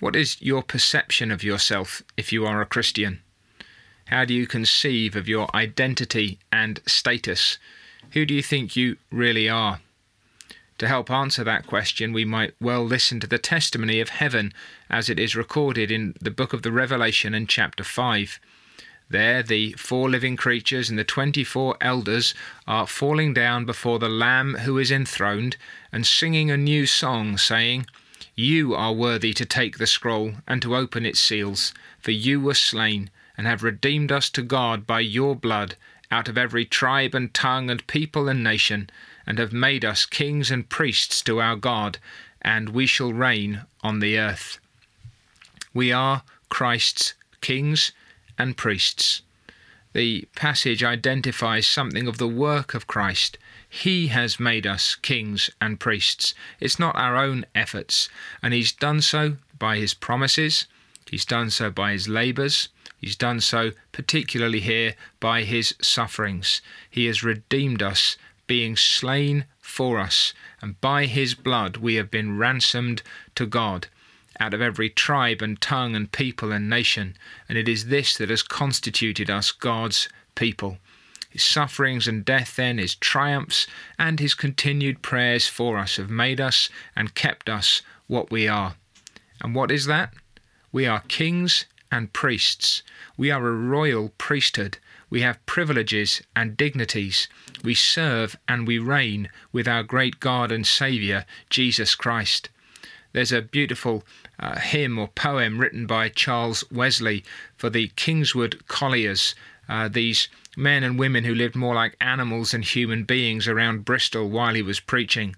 What is your perception of yourself if you are a Christian? How do you conceive of your identity and status? Who do you think you really are? To help answer that question, we might well listen to the testimony of heaven as it is recorded in the book of the Revelation in chapter 5. There, the four living creatures and the twenty four elders are falling down before the Lamb who is enthroned and singing a new song, saying, You are worthy to take the scroll and to open its seals, for you were slain and have redeemed us to God by your blood out of every tribe and tongue and people and nation and have made us kings and priests to our God, and we shall reign on the earth. We are Christ's kings and priests. The passage identifies something of the work of Christ. He has made us kings and priests. It's not our own efforts, and He's done so by His promises, He's done so by His labours, He's done so particularly here by His sufferings. He has redeemed us being slain for us, and by his blood we have been ransomed to God out of every tribe and tongue and people and nation, and it is this that has constituted us God's people. His sufferings and death, then, his triumphs, and his continued prayers for us have made us and kept us what we are. And what is that? We are kings and priests. We are a royal priesthood. We have privileges and dignities. We serve and we reign with our great God and Saviour, Jesus Christ. There's a beautiful uh, hymn or poem written by Charles Wesley for the Kingswood Colliers, uh, these men and women who lived more like animals than human beings around Bristol while he was preaching.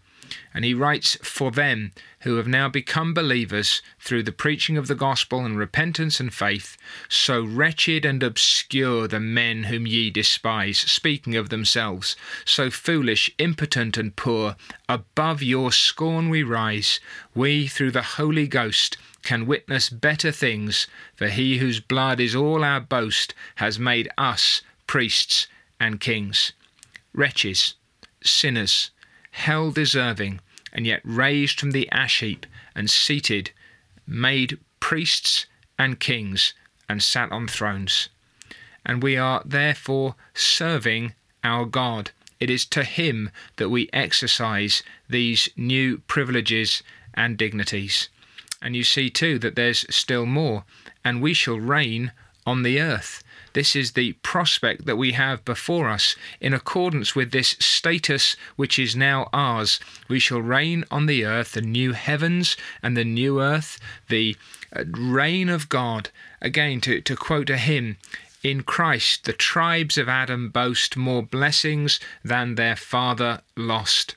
And he writes for them who have now become believers through the preaching of the gospel and repentance and faith, so wretched and obscure the men whom ye despise, speaking of themselves, so foolish, impotent, and poor, above your scorn we rise, we through the Holy Ghost can witness better things, for he whose blood is all our boast has made us priests and kings. Wretches, sinners, hell deserving, and yet raised from the ash heap and seated, made priests and kings, and sat on thrones. And we are therefore serving our God. It is to Him that we exercise these new privileges and dignities. And you see too that there's still more, and we shall reign on the earth. This is the prospect that we have before us. In accordance with this status which is now ours, we shall reign on the earth, the new heavens and the new earth, the uh, reign of God. Again, to, to quote a hymn, in Christ the tribes of Adam boast more blessings than their father lost.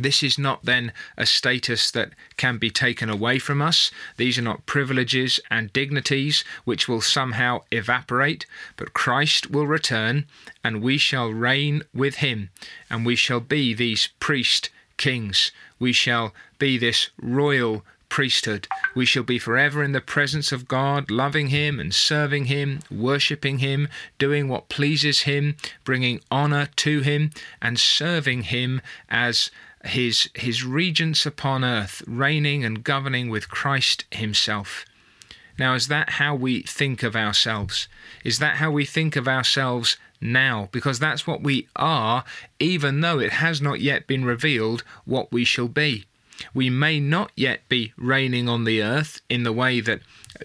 This is not then a status that can be taken away from us. These are not privileges and dignities which will somehow evaporate, but Christ will return and we shall reign with him, and we shall be these priest kings. We shall be this royal priesthood. We shall be forever in the presence of God, loving Him and serving Him, worshipping Him, doing what pleases Him, bringing honour to Him, and serving Him as his, his regents upon earth, reigning and governing with Christ himself. Now, is that how we think of ourselves? Is that how we think of ourselves now? Because that's what we are, even though it has not yet been revealed what we shall be. We may not yet be reigning on the earth in the way that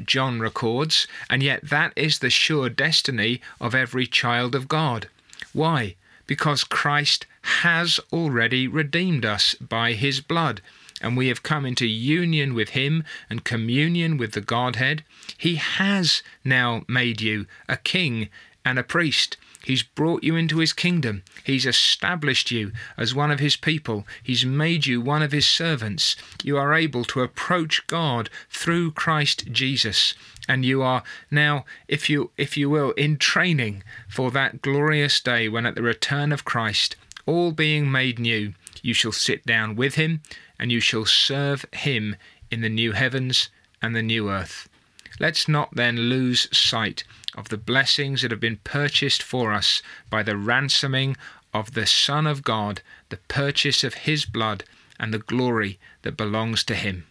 John records, and yet that is the sure destiny of every child of God. Why? because Christ has already redeemed us by his blood, and we have come into union with him and communion with the Godhead. He has now made you a king and a priest. He's brought you into his kingdom. He's established you as one of his people. He's made you one of his servants. You are able to approach God through Christ Jesus and you are now if you if you will in training for that glorious day when at the return of Christ all being made new you shall sit down with him and you shall serve him in the new heavens and the new earth let's not then lose sight of the blessings that have been purchased for us by the ransoming of the son of God the purchase of his blood and the glory that belongs to him